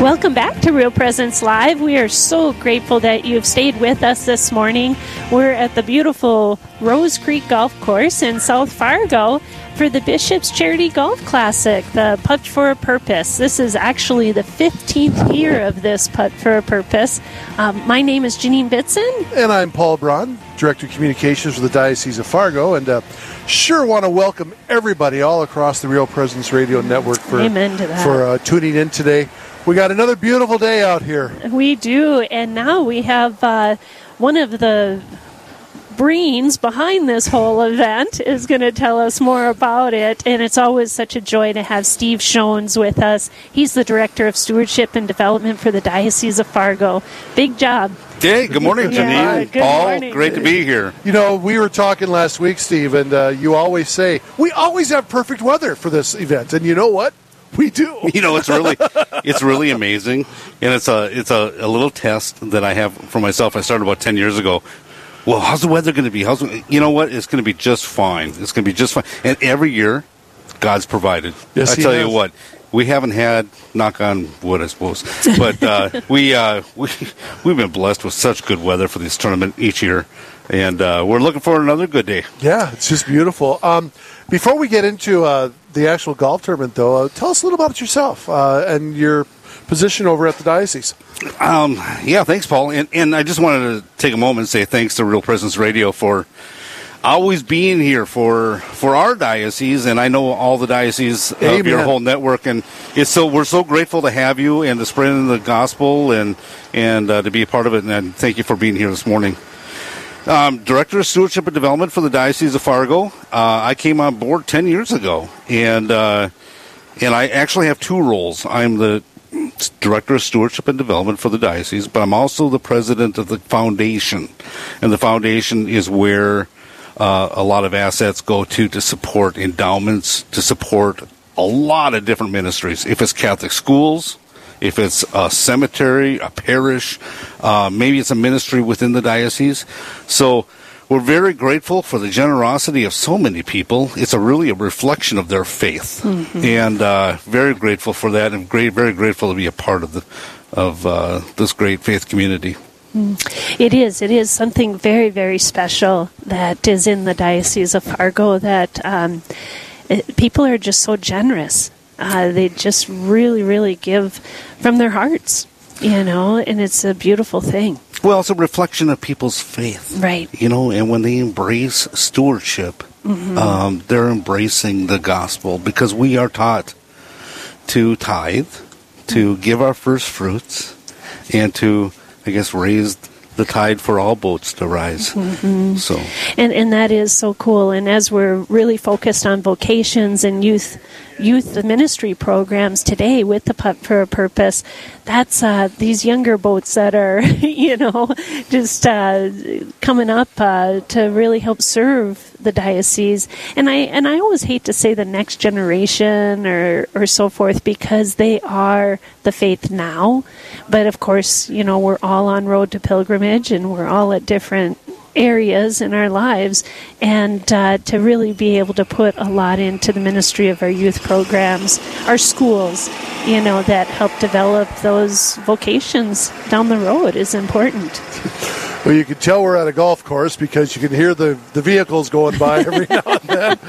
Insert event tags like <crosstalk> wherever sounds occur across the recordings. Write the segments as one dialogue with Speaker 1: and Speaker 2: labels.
Speaker 1: Welcome back to Real Presence Live. We are so grateful that you've stayed with us this morning. We're at the beautiful Rose Creek Golf Course in South Fargo for the Bishop's Charity Golf Classic, the Putt for a Purpose. This is actually the 15th year of this Putt for a Purpose. Um, my name is Janine Bitson.
Speaker 2: And I'm Paul Braun, Director of Communications for the Diocese of Fargo. And uh, sure want to welcome everybody all across the Real Presence Radio Network for,
Speaker 1: Amen to that.
Speaker 2: for uh, tuning in today. We got another beautiful day out here.
Speaker 1: We do, and now we have uh, one of the brains behind this whole <laughs> event is going to tell us more about it. And it's always such a joy to have Steve Schons with us. He's the Director of Stewardship and Development for the Diocese of Fargo. Big job.
Speaker 3: Hey, good morning,
Speaker 1: Yeah,
Speaker 3: Janine.
Speaker 1: good
Speaker 3: Paul,
Speaker 1: morning.
Speaker 3: great to be here.
Speaker 2: You know, we were talking last week, Steve, and uh, you always say, we always have perfect weather for this event. And you know what? We do. <laughs>
Speaker 3: You know, it's really, it's really amazing, and it's a, it's a, a little test that I have for myself. I started about ten years ago. Well, how's the weather going to be? How's you know what? It's going to be just fine. It's going to be just fine. And every year, God's provided.
Speaker 2: Yes,
Speaker 3: I tell
Speaker 2: has.
Speaker 3: you what. We haven't had knock on wood, I suppose, but uh, <laughs> we uh, we we've been blessed with such good weather for this tournament each year, and uh, we're looking for another good day.
Speaker 2: Yeah, it's just beautiful. Um, before we get into uh, the actual golf tournament, though, uh, tell us a little about yourself uh, and your position over at the diocese.
Speaker 3: Um, yeah, thanks, Paul. And, and I just wanted to take a moment and say thanks to Real Presence Radio for always being here for for our diocese, and I know all the dioceses of your whole network. And it's so we're so grateful to have you and to spread the gospel and and uh, to be a part of it. And thank you for being here this morning. Um, Director of Stewardship and Development for the Diocese of Fargo. Uh, I came on board ten years ago, and uh, and I actually have two roles. I'm the Director of Stewardship and Development for the Diocese, but I'm also the president of the foundation. And the foundation is where uh, a lot of assets go to to support endowments, to support a lot of different ministries. If it's Catholic schools, if it's a cemetery, a parish, uh, maybe it's a ministry within the diocese. So we're very grateful for the generosity of so many people. It's a really a reflection of their faith, and uh, very grateful for that, and great, very grateful to be a part of the of uh, this great faith community.
Speaker 1: It is. It is something very, very special that is in the Diocese of Fargo that um, it, people are just so generous. Uh, they just really, really give from their hearts, you know, and it's a beautiful thing.
Speaker 3: Well, it's a reflection of people's faith,
Speaker 1: Right.
Speaker 3: You know, and when they embrace stewardship, um, they're embracing the gospel because we are taught to tithe, to give our first fruits, and to, I guess, raise the tide for all boats to rise. So,
Speaker 1: and and that is so cool. And as we're really focused on vocations and youth youth ministry programs today with the Putt for a Purpose, that's uh, these younger boats that are <laughs> you know just uh, coming up uh, to really help serve the diocese. And I and I always hate to say the next generation or or so forth because they are the faith now. But of course, you know we're all on road to pilgrimage and we're all at different areas in our lives and uh, to really be able to put a lot into the ministry of our youth programs our schools you know that help develop those vocations down the road is important <laughs>
Speaker 2: Well, you can tell we're at a golf course because you can hear the, the vehicles going by every <laughs> now and then. <laughs>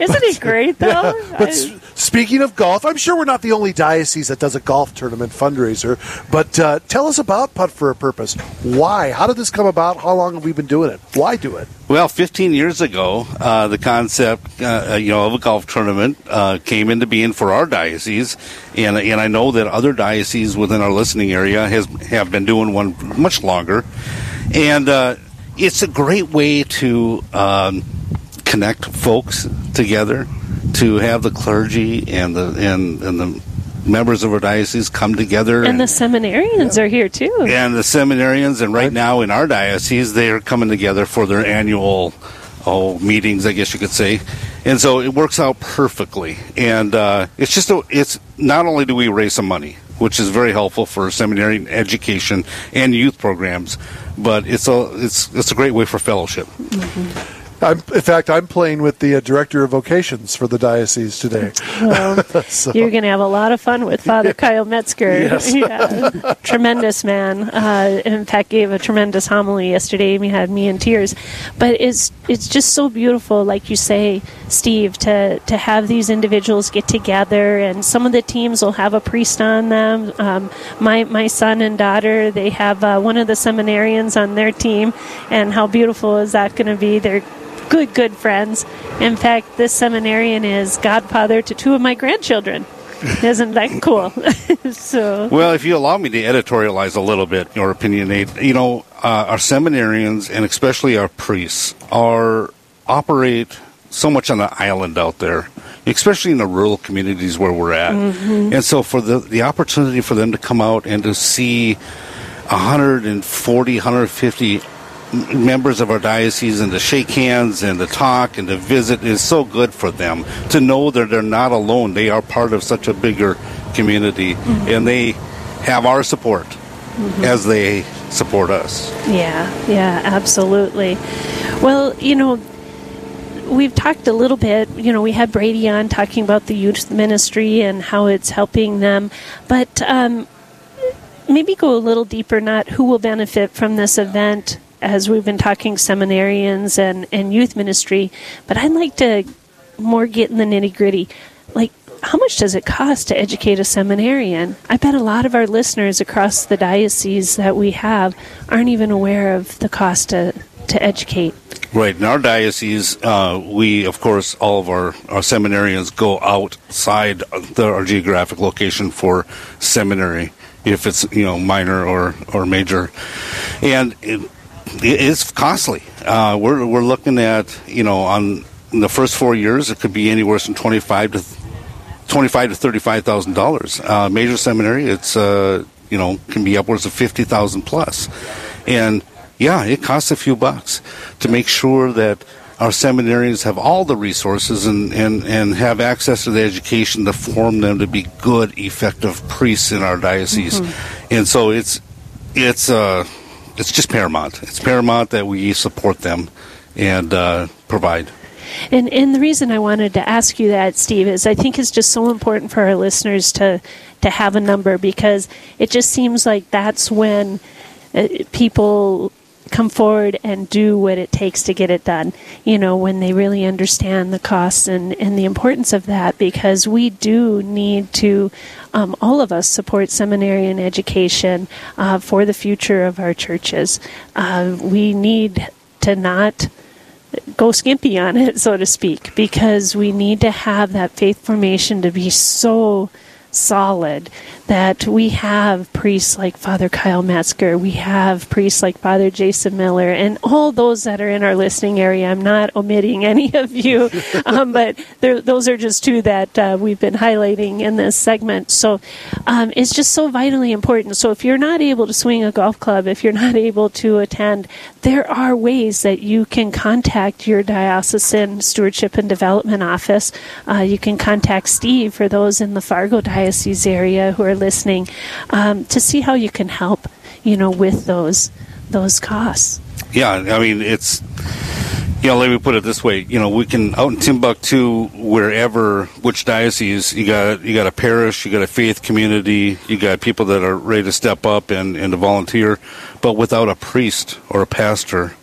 Speaker 1: isn't it great though
Speaker 2: But
Speaker 1: I-
Speaker 2: speaking of golf, I'm sure we're not the only diocese that does a golf tournament fundraiser. But uh, tell us about Putt for a Purpose. Why? How did this come about? How long have we been doing it? Why do it?
Speaker 3: Well, 15 years ago, uh, the concept, uh, you know, of a golf tournament uh, came into being for our diocese, and and I know that other dioceses within our listening area has have been doing one much longer, and uh, it's a great way to um, connect folks together, to have the clergy and the and and the members of our diocese come together
Speaker 1: and the seminarians are here too
Speaker 3: and the seminarians, and right now in our diocese, they are coming together for their annual oh, meetings, I guess you could say. and so it works out perfectly. And uh, it's just a, it's not only do we raise some money, which is very helpful for seminary education and youth programs, but it's a it's it's a great way for fellowship.
Speaker 2: Mm-hmm. I'm, in fact, I'm playing with the uh, director of vocations for the diocese today.
Speaker 1: Well, <laughs> so. You're going to have a lot of fun with Father Kyle Metzger.
Speaker 2: Yes. <laughs>
Speaker 1: yeah, tremendous man. Uh, in fact, gave a tremendous homily yesterday. He had me in tears. But it's it's just so beautiful, like you say, Steve, to to have these individuals get together, and some of the teams will have a priest on them. Um, my my son and daughter, they have uh, one of the seminarians on their team, and how beautiful is that going to be? They're good, good friends. In fact, this seminarian is godfather to two of my grandchildren. Isn't that cool? <laughs> so,
Speaker 3: well, if you allow me to editorialize a little bit, your opinionate, you know, uh, our seminarians and especially our priests are operate so much on the island out there, especially in the rural communities where we're at. Mm-hmm. And so, for the the opportunity for them to come out and to see 140, 150 members of our diocese and to shake hands and to talk and to visit is so good for them to know that they're not alone. They are part of such a bigger community mm-hmm. and they have our support mm-hmm. as they support us.
Speaker 1: Yeah, yeah, absolutely. Well, you know, we've talked a little bit, you know, we had Brady on talking about the youth ministry and how it's helping them, but um, maybe go a little deeper, not who will benefit from this event as we've been talking seminarians and, and youth ministry, but I'd like to more get in the nitty gritty. Like, how much does it cost to educate a seminarian? I bet a lot of our listeners across the diocese that we have aren't even aware of the cost to, to educate.
Speaker 3: Right. In our diocese, uh, we, of course, all of our, our seminarians go outside the, our geographic location for seminary, if it's, you know, minor or, or major. And it's costly. Uh, we're we're looking at you know on the first four years it could be anywhere from twenty five to twenty five to thirty five thousand uh, dollars. Major seminary, it's uh, you know can be upwards of fifty thousand plus, and yeah, it costs a few bucks to make sure that our seminarians have all the resources and, and, and have access to the education to form them to be good, effective priests in our diocese. Mm-hmm. And so it's it's uh, it's just paramount. It's paramount that we support them and uh, provide.
Speaker 1: And and the reason I wanted to ask you that, Steve, is I think it's just so important for our listeners to to have a number because it just seems like that's when uh, people come forward and do what it takes to get it done. You know, when they really understand the costs and, and the importance of that, because we do need to, um, all of us, support seminary and education uh, for the future of our churches. Uh, we need to not go skimpy on it, so to speak, because we need to have that faith formation to be so solid that we have priests like Father Kyle Metzger, we have priests like Father Jason Miller, and all those that are in our listening area. I'm not omitting <laughs> any of you, um, but those are just two that uh, we've been highlighting in this segment. So um, it's just so vitally important. So if you're not able to swing a golf club, if you're not able to attend, there are ways that you can contact your diocesan stewardship and development office. Uh, you can contact Steve for those in the Fargo diocese area who are listening um, to see how you can help, you know, with those those costs.
Speaker 3: Yeah, I mean it's you know, let me put it this way. You know, we can out in Timbuktu, wherever, which diocese, you got you got a parish, you got a faith community, you got people that are ready to step up and, and to volunteer, but without a priest or a pastor,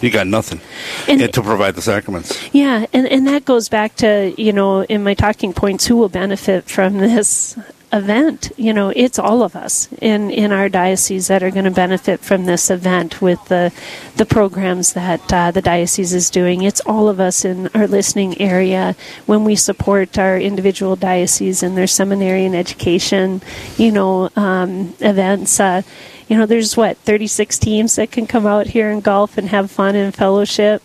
Speaker 3: you got nothing and, and to provide the sacraments.
Speaker 1: Yeah, and, and that goes back to, you know, in my talking points, who will benefit from this event. You know, it's all of us in, in our diocese that are going to benefit from this event with the the programs that uh, the diocese is doing. It's all of us in our listening area when we support our individual diocese and their seminary and education, you know, um, events. Uh, you know, there's what 36 teams that can come out here and golf and have fun and fellowship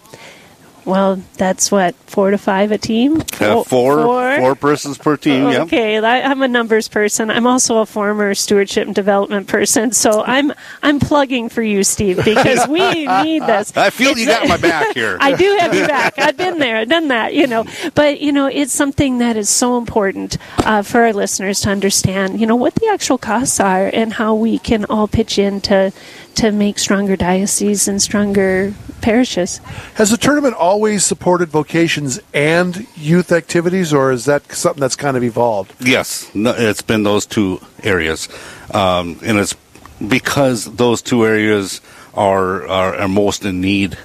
Speaker 1: Well, that's what four to five a team.
Speaker 3: Uh, four, four persons per team.
Speaker 1: Okay, I, I'm a numbers person. I'm also a former stewardship and development person, so I'm I'm plugging for you, Steve, because we <laughs> need this.
Speaker 3: I feel
Speaker 1: It's-
Speaker 3: you got my back here. <laughs>
Speaker 1: I do have your back. I've been there, I've done that, you know. But you know, it's something that is so important uh, for our listeners to understand. You know what the actual costs are and how we can all pitch in to to make stronger dioceses and stronger parishes.
Speaker 2: Has the tournament always supported vocations and youth activities, or is that something that's kind of evolved?
Speaker 3: Yes, no, it's been those two areas, um, and it's because those two areas are are, are most in need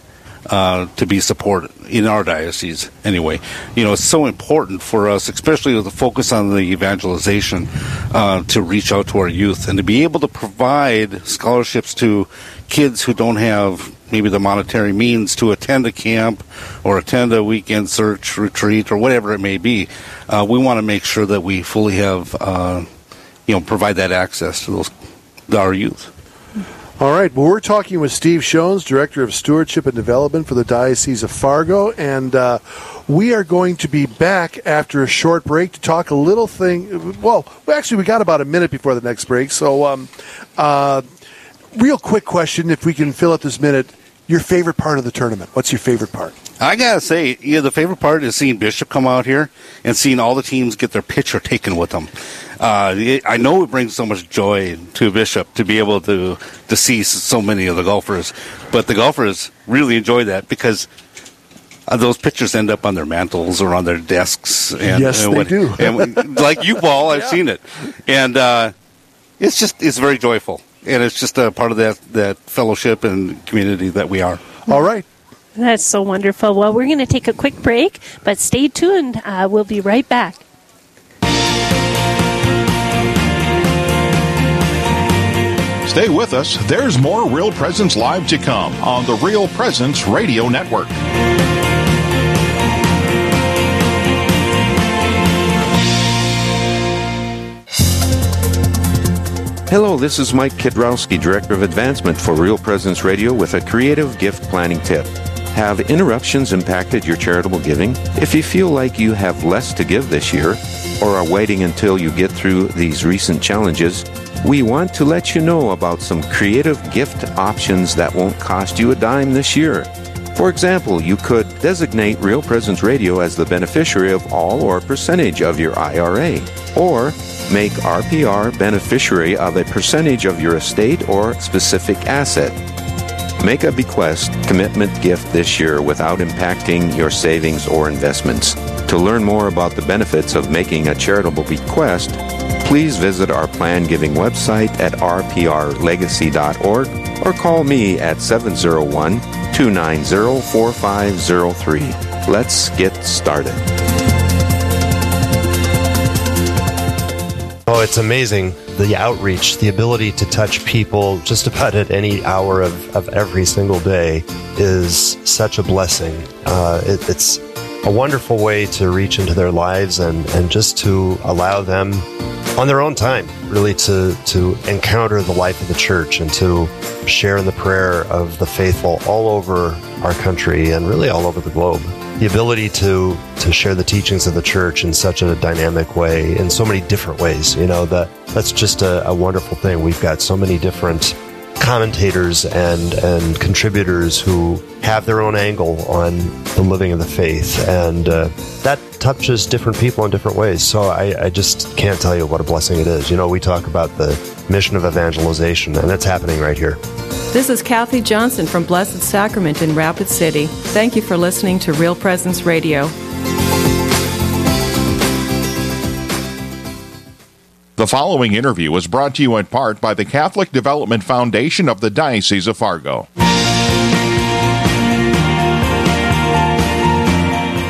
Speaker 3: uh, to be supported in our diocese. Anyway, you know, it's so important for us, especially with the focus on the evangelization, uh, to reach out to our youth and to be able to provide scholarships to kids who don't have maybe the monetary means to attend a camp or attend a weekend search retreat or whatever it may be. Uh, we want to make sure that we fully have, uh, you know, provide that access to those our youth.
Speaker 2: All right. Well, we're talking with Steve Schons, Director of Stewardship and Development for the Diocese of Fargo, and uh, we are going to be back after a short break to talk a little thing. Well, actually, we got about a minute before the next break, so um, uh, real quick question, if we can fill up this minute. Your favorite part of the tournament? What's your favorite part?
Speaker 3: I gotta say, yeah, the favorite part is seeing Bishop come out here and seeing all the teams get their picture taken with them. Uh, it- I know it brings so much joy to Bishop to be able to to see so many of the golfers, but the golfers really enjoy that because. Uh, those pictures end up on their mantles or on their desks. And,
Speaker 2: Yes,
Speaker 3: and
Speaker 2: they do.
Speaker 3: and when- <laughs> like you, Paul, I've seen it, and uh, it's just it's very joyful, and it's just a part of that that fellowship and community that we are.
Speaker 2: All right.
Speaker 1: That's so wonderful. Well, we're going to take a quick break, but stay tuned. Uh, we'll be right back.
Speaker 4: Stay with us. There's more Real Presence Live to come on the Real Presence Radio Network.
Speaker 5: Hello, this is Mike Kidrowski, Director of Advancement for Real Presence Radio with a creative gift planning tip. Have interruptions impacted your charitable giving? If you feel like you have less to give this year, or are waiting until you get through these recent challenges, we want to let you know about some creative gift options that won't cost you a dime this year. For example, you could designate Real Presence Radio as the beneficiary of all or percentage of your IRA, or make RPR beneficiary of a percentage of your estate or specific asset. Make a bequest commitment gift this year without impacting your savings or investments. To learn more about the benefits of making a charitable bequest, please visit our plan giving website at rprlegacy.org or call me at 701 290 4503. Let's get started.
Speaker 6: Oh, it's amazing. The outreach, the ability to touch people just about at any hour of, of every single day is such a blessing. Uh, it, it's a wonderful way to reach into their lives and, and just to allow them on their own time, really to, to encounter the life of the church and to share in the prayer of the faithful all over our country and really all over the globe. The ability to to share the teachings of the church in such a dynamic way in so many different ways you know that that's just a, a wonderful thing. We've got so many different commentators and and contributors who have their own angle on the living of the faith and uh, that touches different people in different ways so I, I just can't tell you what a blessing it is you know we talk about the mission of evangelization and it's happening right here
Speaker 7: This is Kathy Johnson from Blessed Sacrament in Rapid City. Thank you for listening to Real Presence Radio.
Speaker 4: The following interview was brought to you in part by the Catholic Development Foundation of the Diocese of Fargo.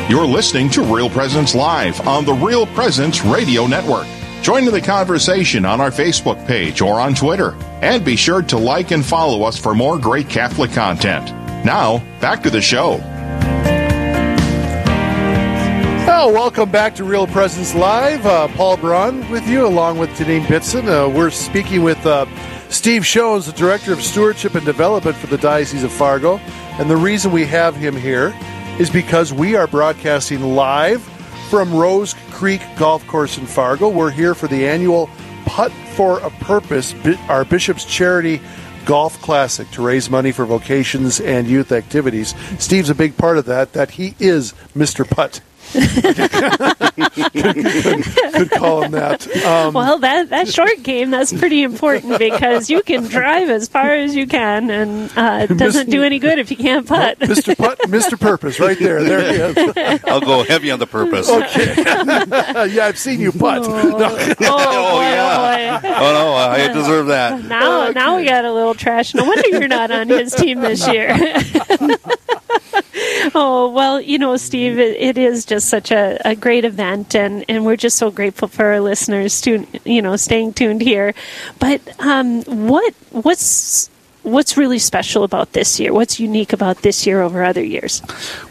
Speaker 4: You're listening to Real Presence Live on the Real Presence Radio Network. Join in the conversation on our Facebook page or on Twitter. And be sure to like and follow us for more great Catholic content. Now, back to the show.
Speaker 2: Oh, welcome back to Real Presence Live. Uh, Paul Braun with you, along with Janine Bitson. Uh, we're speaking with uh, Steve Schons, the Director of Stewardship and Development for the Diocese of Fargo. And the reason we have him here is because we are broadcasting live from Rose Creek Golf Course in Fargo. We're here for the annual Putt for a Purpose, our Bishop's Charity Golf Classic to raise money for vocations and youth activities. Steve's a big part of that, that he is Mr. Putt. Could, could, call him that.
Speaker 1: Um, well, that that short game that's pretty important because you can drive as far as you can, and uh, it doesn't do any good if you can't putt.
Speaker 2: Mr. Putt, Mr. Purpose, right there. There he is. <laughs>
Speaker 3: I'll go heavy on the purpose.
Speaker 2: Okay. <laughs> yeah, I've seen you putt. Oh, <laughs>
Speaker 1: no. oh, oh
Speaker 3: yeah.
Speaker 1: Boy.
Speaker 3: Oh no, I deserve that.
Speaker 1: Now, okay. now we got a little trash. No wonder you're not on his team this year. <laughs> oh well, you know, Steve, it, it is just such a, a great event, and, and we're just so grateful for our listeners to you know staying tuned here. But um, what what's what's really special about this year? What's unique about this year over other years?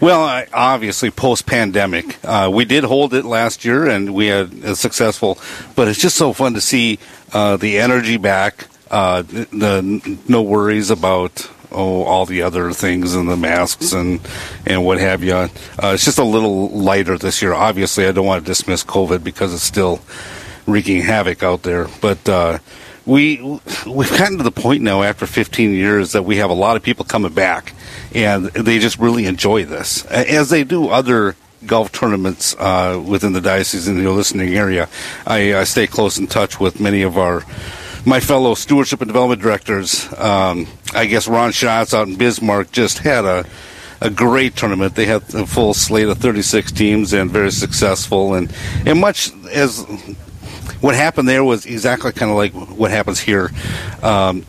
Speaker 3: Well, obviously, post pandemic, uh, we did hold it last year and we had a successful, but it's just so fun to see uh, the energy back, uh, the no worries about oh all the other things and the masks and and what have you. Uh, it's just a little lighter this year. Obviously, I don't want to dismiss COVID because it's still wreaking havoc out there, but. Uh, we we've gotten to the point now after 15 years that we have a lot of people coming back, and they just really enjoy this, as they do other golf tournaments uh, within the diocese in the listening area. I, I, stay close in touch with many of our my fellow stewardship and development directors, um, I guess Ron Schatz out in Bismarck just had a a great tournament. They had a full slate of 36 teams and very successful. And, and much as what happened there was exactly kind of like what happens here. Um,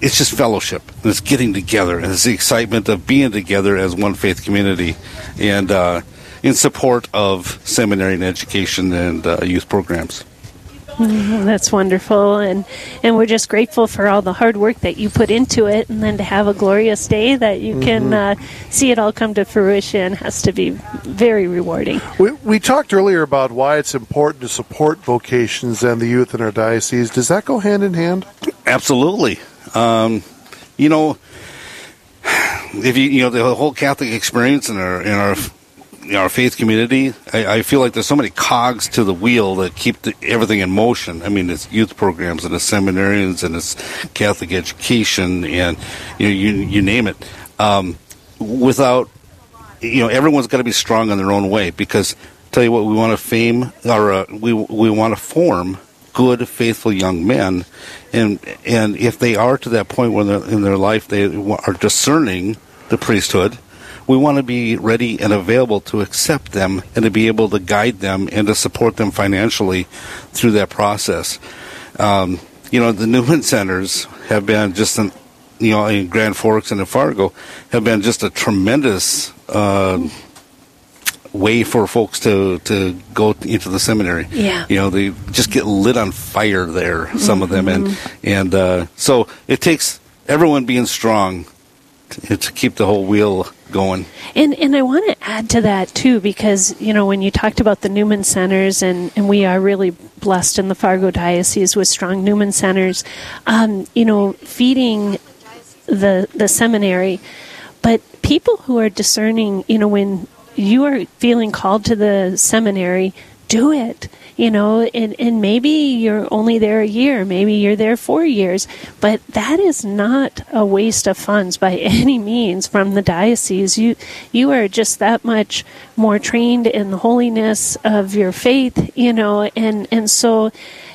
Speaker 3: it's just fellowship. It's getting together. And it's the excitement of being together as one faith community. And uh, in support of seminary and education and uh, youth programs.
Speaker 1: Mm, that's wonderful, and and we're just grateful for all the hard work that you put into it, and then to have a glorious day that you mm-hmm. can uh, see it all come to fruition has to be very rewarding.
Speaker 2: We, we talked earlier about why it's important to support vocations and the youth in our diocese. Does that go hand in hand?
Speaker 3: Absolutely. Um, you know, <sighs> if you you know the whole Catholic experience in our in our our faith community, I, I, feel like there's so many cogs to the wheel that keep the, everything in motion. I mean, it's youth programs and it's seminarians and it's Catholic education and you know, you, you name it. Um, without, you know, everyone's got to be strong in their own way because tell you what, we want to fame or uh, we we want to form good, faithful young men, and and if they are to that point where in their life they are discerning the priesthood we want to be ready and available to accept them and to be able to guide them and to support them financially through that process. Um, you know, the Newman Centers have been just an, you know, in Grand Forks and in Fargo have been just a tremendous uh, way for folks to, to go into the seminary.
Speaker 1: Yeah.
Speaker 3: You know, they just get lit on fire there, some mm-hmm. of them. And, mm-hmm. and uh, so it takes everyone being strong to, keep the whole wheel going.
Speaker 1: And and I want to add to that too because you know when you talked about the Newman centers and and we are really blessed in the Fargo diocese with strong Newman centers, um, you know feeding the the seminary, but people who are discerning, you know when you are feeling called to the seminary, do it you know, and, and maybe you're only there a year, maybe you're there four years, but that is not a waste of funds by <laughs> any means from the diocese. You you are just that much more trained in the holiness of your faith, you know, and and so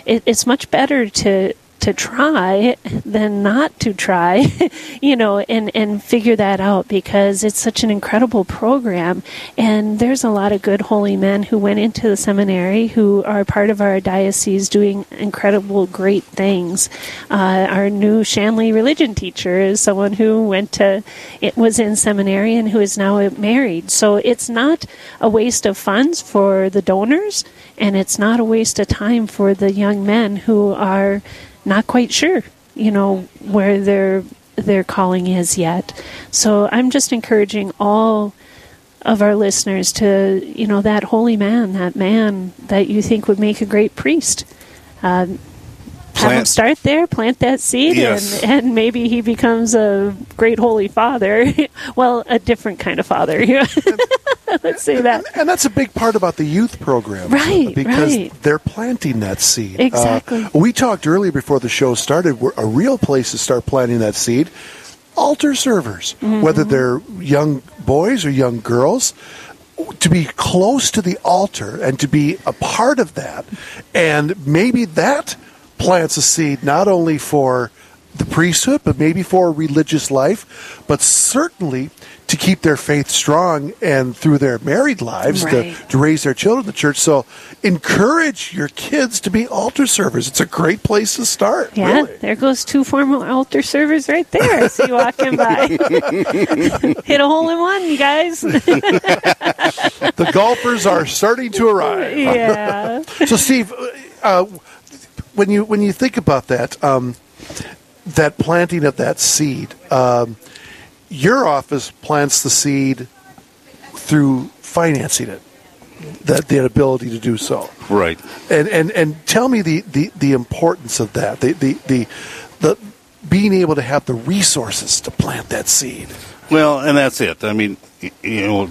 Speaker 1: it, it's much better to to try than not to try, <laughs> you know, and, and figure that out because it's such an incredible program. And there's a lot of good holy men who went into the seminary who are part of our diocese doing incredible, great things. Uh, our new Shanley religion teacher is someone who went to, it was in seminary and who is now married. So it's not a waste of funds for the donors and it's not a waste of time for the young men who are not quite sure, you know, where their their calling is yet. So I'm just encouraging all of our listeners to, you know, that holy man, that man that you think would make a great priest. Um, Uh, have him start there, plant that seed,
Speaker 3: Yes.
Speaker 1: and, and maybe he becomes a great holy father. <laughs> well, a different kind of father. <laughs> Let's say that.
Speaker 2: And that's a big part about the youth program.
Speaker 1: Right,
Speaker 2: Because
Speaker 1: right.
Speaker 2: they're planting that seed.
Speaker 1: Exactly.
Speaker 2: Uh, we talked earlier before the show started, a real place to start planting that seed altar servers,
Speaker 1: Mm-hmm.
Speaker 2: whether they're young boys or young girls. To be close to the altar and to be a part of that, and maybe that plants a seed not only for the priesthood, but maybe for a religious life, but certainly to keep their faith strong and through their married lives
Speaker 1: Right.
Speaker 2: to, to raise their children in the church. So encourage your kids to be altar servers. It's a great place to start.
Speaker 1: Yeah,
Speaker 2: really.
Speaker 1: there goes two formal altar servers right there. I see walking by. <laughs> Hit a hole in one, you guys. <laughs>
Speaker 2: The golfers are starting to arrive.
Speaker 1: yeah. <laughs>
Speaker 2: So, Steve, uh, when you when you think about that, um, that planting of that seed, um, your office plants the seed through financing it. That the ability to do so.
Speaker 3: Right.
Speaker 2: and and and tell me the the, the importance of that the, the the the being able to have the resources to plant that seed
Speaker 3: Well, and that's it. I mean, you know,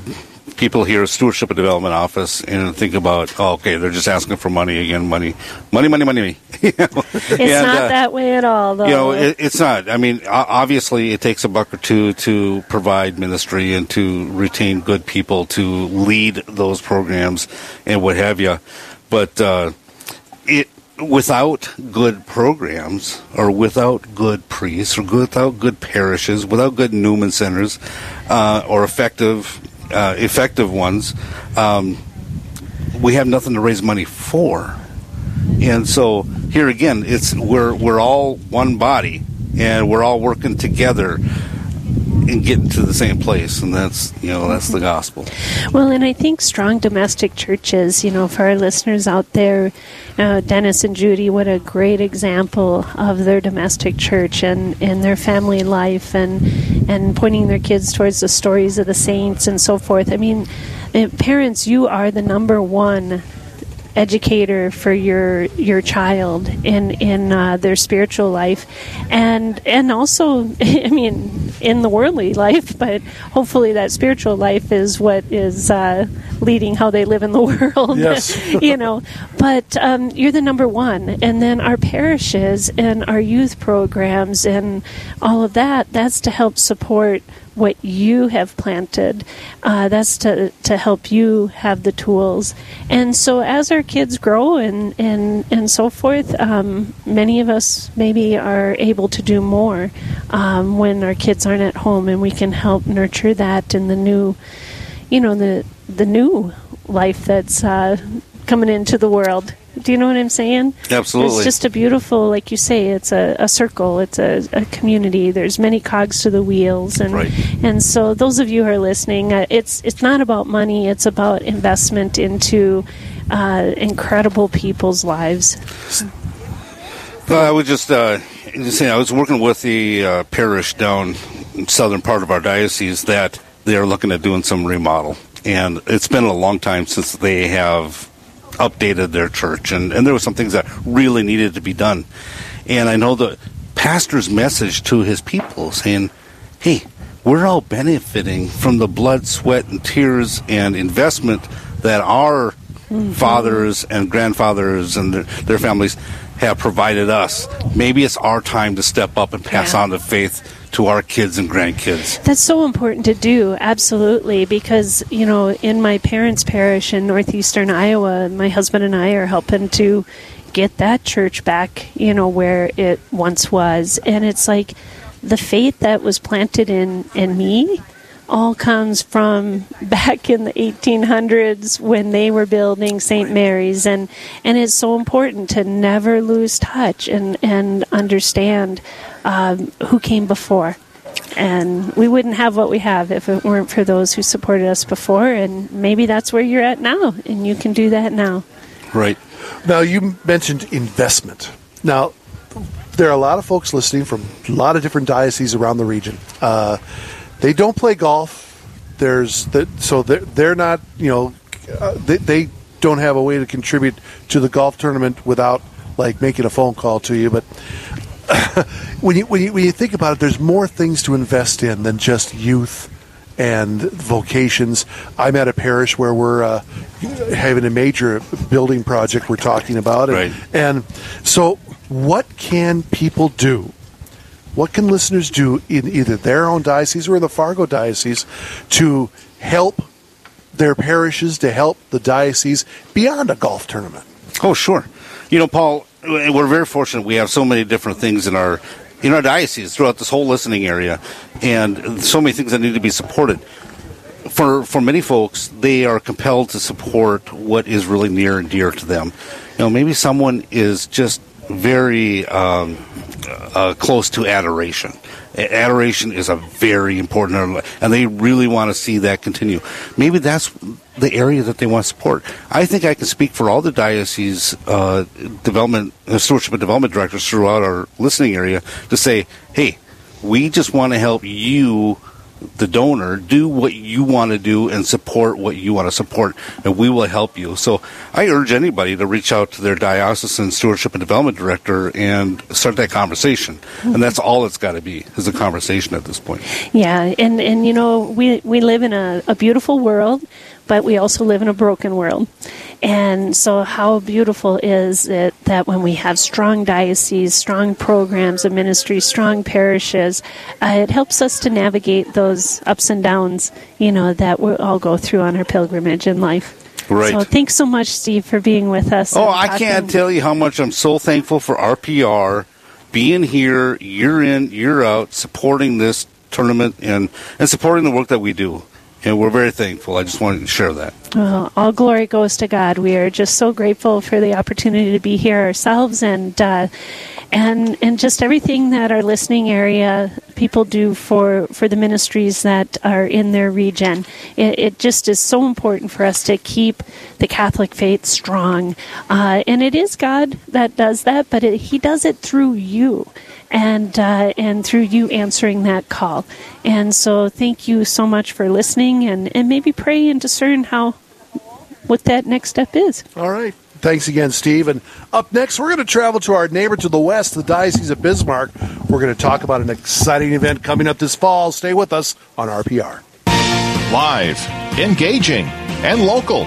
Speaker 3: people hear stewardship and development office and think about, oh, okay, they're just asking for money again, money, money, money, money. <laughs> You know?
Speaker 1: It's
Speaker 3: And,
Speaker 1: not
Speaker 3: uh,
Speaker 1: that way at all, though.
Speaker 3: You know, it, it's not. I mean, obviously, it takes a buck or two to provide ministry and to retain good people to lead those programs and what have you. But uh, it without good programs, or without good priests, or without good parishes, without good Newman centers, uh, or effective uh, effective ones, um, we have nothing to raise money for. And so here again, it's we're we're all one body, and we're all working together and getting to the same place, and that's you know that's the gospel.
Speaker 1: Well, and I think strong domestic churches, you know, for our listeners out there, uh, Dennis and Judy, what a great example of their domestic church and, and their family life and, and pointing their kids towards the stories of the saints and so forth. I mean, uh, parents, you are the number one educator for your your child in in uh, their spiritual life. And and also <laughs> I mean in the worldly life <laughs> but hopefully that spiritual life is what is uh, leading how they live in the <laughs> world.
Speaker 2: Yes.
Speaker 1: you know but um, you're the number one. And then our parishes and our youth programs and all of that that's to help support what you have planted. Uh, that's to, to help you have the tools. And so as our kids grow and, and, and so forth, um, many of us maybe are able to do more um, when our kids aren't at home and we can help nurture that in the new, you know, the, the new life that's uh, coming into the world. Do you know what I'm saying?
Speaker 3: Absolutely.
Speaker 1: It's just a beautiful, like you say, it's a, a circle, it's a, a community. There's many cogs to the wheels, and
Speaker 3: Right.
Speaker 1: and so those of you who are listening, uh, it's it's not about money. It's about investment into uh, incredible people's lives.
Speaker 3: Well, I was just uh, just saying, I was working with the uh, parish down in southern part of our diocese that they're looking at doing some remodel, and it's been a long time since they have updated their church, and, and there were some things that really needed to be done. And I know the pastor's message to his people saying, "Hey, we're all benefiting from the blood, sweat, and tears and investment that our mm-hmm. fathers and grandfathers and their, their families have provided us. Maybe it's our time to step up and pass
Speaker 1: Yeah.
Speaker 3: on the faith to our kids and grandkids."
Speaker 1: That's so important to do, absolutely, because, you know, in my parents' parish in northeastern Iowa, my husband and I are helping to get that church back, you know, where it once was. And it's like the faith that was planted in, in me all comes from <laughs> back in the 1800s when they were building St. Mary's and and it's so important to never lose touch and and understand um, who came before. And we wouldn't have what we have if it weren't for those who supported us before and maybe that's where you're at now and you can do that now.
Speaker 3: Right.
Speaker 2: now you mentioned investment. Now there are a lot of folks listening from a lot of different dioceses around the region. Uh, they don't play golf. There's the, so they're, they're not you know uh, they, they don't have a way to contribute to the golf tournament without like making a phone call to you, but <laughs> when you, when you when you think about it, there's more things to invest in than just youth and vocations. I'm at a parish where we're uh, having a major building project we're talking about, and,
Speaker 3: Right.
Speaker 2: and so what can people do? What can listeners do in either their own diocese or in the Fargo diocese to help their parishes, to help the diocese beyond a golf tournament?
Speaker 3: Oh, sure. You know, Paul, we're very fortunate. We have so many different things in our in our diocese throughout this whole listening area, and so many things that need to be supported. For for many folks, they are compelled to support what is really near and dear to them. You know, maybe someone is just very um, uh, close to adoration. Adoration is a very important, and they really want to see that continue. Maybe that's the area that they want to support. I think I can speak for all the diocese uh, development, uh, stewardship and development directors throughout our listening area to say, "Hey, we just want to help you." The donor do what you want to do and support what you want to support and we will help you. So i urge anybody to reach out to their diocesan stewardship and development director and start that conversation. And that's all it's got to be is a conversation at this point.
Speaker 1: Yeah, and, and you know, we, we live in a, a beautiful world, but we also live in a broken world. And so, how beautiful is it that when we have strong dioceses, strong programs of ministry, strong parishes, uh, it helps us to navigate those ups and downs, you know, that we all go through on our pilgrimage in life.
Speaker 3: Right.
Speaker 1: So, thanks so much, Steve, for being with us.
Speaker 3: oh i can't tell you how much i'm so thankful for rpr being here year in year out supporting this tournament and and supporting the work that we do and we're very thankful i just wanted to share that
Speaker 1: Well, all glory goes to God. We are just so grateful for the opportunity to be here ourselves, and uh, and and just everything that our listening area people do for for the ministries that are in their region. It, it just is so important for us to keep the Catholic faith strong, uh, and it is God that does that, but it, He does it through you and uh, and through you answering that call. And so, thank you so much for listening, and and maybe pray and discern how what that next step is.
Speaker 2: All right. Thanks again, Steve. And up next, we're going to travel to our neighbor to the west, the Diocese of Bismarck. We're going to talk about an exciting event coming up this fall. Stay with us on RPR.
Speaker 4: Live, engaging, and local.